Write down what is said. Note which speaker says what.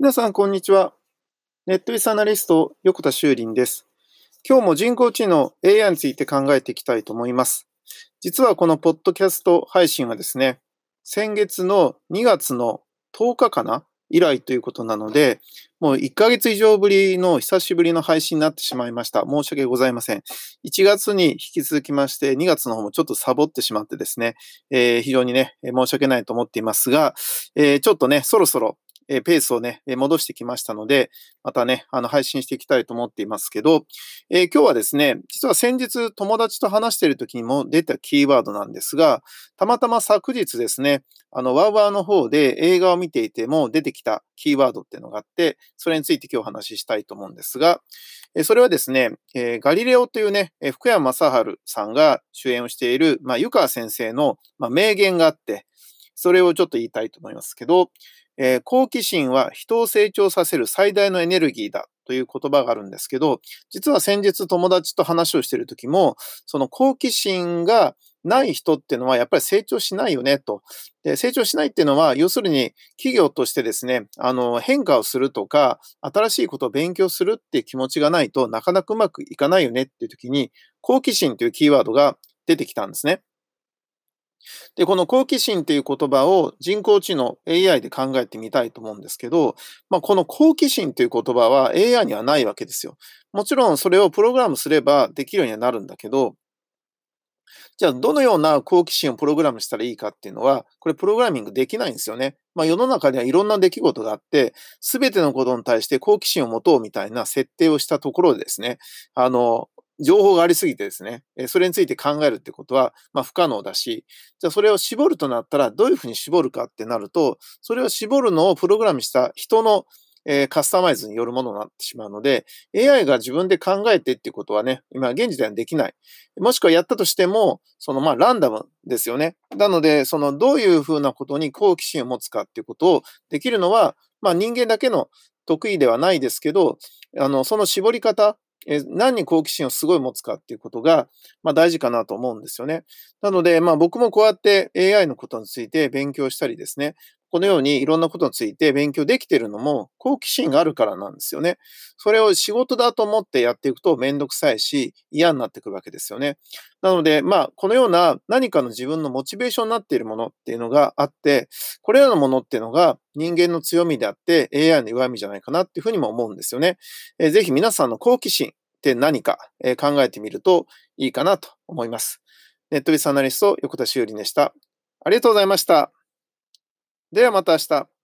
Speaker 1: 皆さん、こんにちは。ネットビスアナリスト、横田修林です。今日も人工知能 AI について考えていきたいと思います。実はこのポッドキャスト配信はですね、先月の2月の10日かな以来ということなので、もう1ヶ月以上ぶりの久しぶりの配信になってしまいました。申し訳ございません。1月に引き続きまして、2月の方もちょっとサボってしまってですね、えー、非常にね、申し訳ないと思っていますが、えー、ちょっとね、そろそろえペースをね、戻してきましたので、またね、あの、配信していきたいと思っていますけど、えー、今日はですね、実は先日友達と話している時にも出たキーワードなんですが、たまたま昨日ですね、あの、ワウワーの方で映画を見ていても出てきたキーワードっていうのがあって、それについて今日お話ししたいと思うんですが、えそれはですね、えガリレオというね、福山雅治さんが主演をしている、まあ、湯川先生の、まあ、名言があって、それをちょっと言いたいと思いますけど、え、好奇心は人を成長させる最大のエネルギーだという言葉があるんですけど、実は先日友達と話をしている時も、その好奇心がない人っていうのはやっぱり成長しないよねと。で成長しないっていうのは、要するに企業としてですね、あの変化をするとか、新しいことを勉強するっていう気持ちがないとなかなかうまくいかないよねっていう時に、好奇心というキーワードが出てきたんですね。で、この好奇心っていう言葉を人工知能 AI で考えてみたいと思うんですけど、まあ、この好奇心という言葉は AI にはないわけですよ。もちろんそれをプログラムすればできるようにはなるんだけど、じゃあどのような好奇心をプログラムしたらいいかっていうのは、これプログラミングできないんですよね。まあ世の中にはいろんな出来事があって、すべてのことに対して好奇心を持とうみたいな設定をしたところでですね、あの、情報がありすぎてですね、それについて考えるってことは、まあ、不可能だし、じゃあそれを絞るとなったら、どういうふうに絞るかってなると、それを絞るのをプログラムした人の、カスタマイズによるものになってしまうので、AI が自分で考えてっていうことはね、今現時点はできない。もしくはやったとしても、そのまあランダムですよね。なので、そのどういうふうなことに好奇心を持つかっていうことをできるのは、まあ人間だけの得意ではないですけど、あの、その絞り方、え何に好奇心をすごい持つかっていうことが、まあ、大事かなと思うんですよね。なので、まあ、僕もこうやって AI のことについて勉強したりですね、このようにいろんなことについて勉強できているのも好奇心があるからなんですよね。それを仕事だと思ってやっていくとめんどくさいし嫌になってくるわけですよね。なので、まあ、このような何かの自分のモチベーションになっているものっていうのがあって、これらのものっていうのが人間の強みであって AI の弱みじゃないかなっていうふうにも思うんですよね。えー、ぜひ皆さんの好奇心って何か、えー、考えてみるといいかなと思います。ネットビスアナリスト横田修理でした。ありがとうございました。ではまた明日。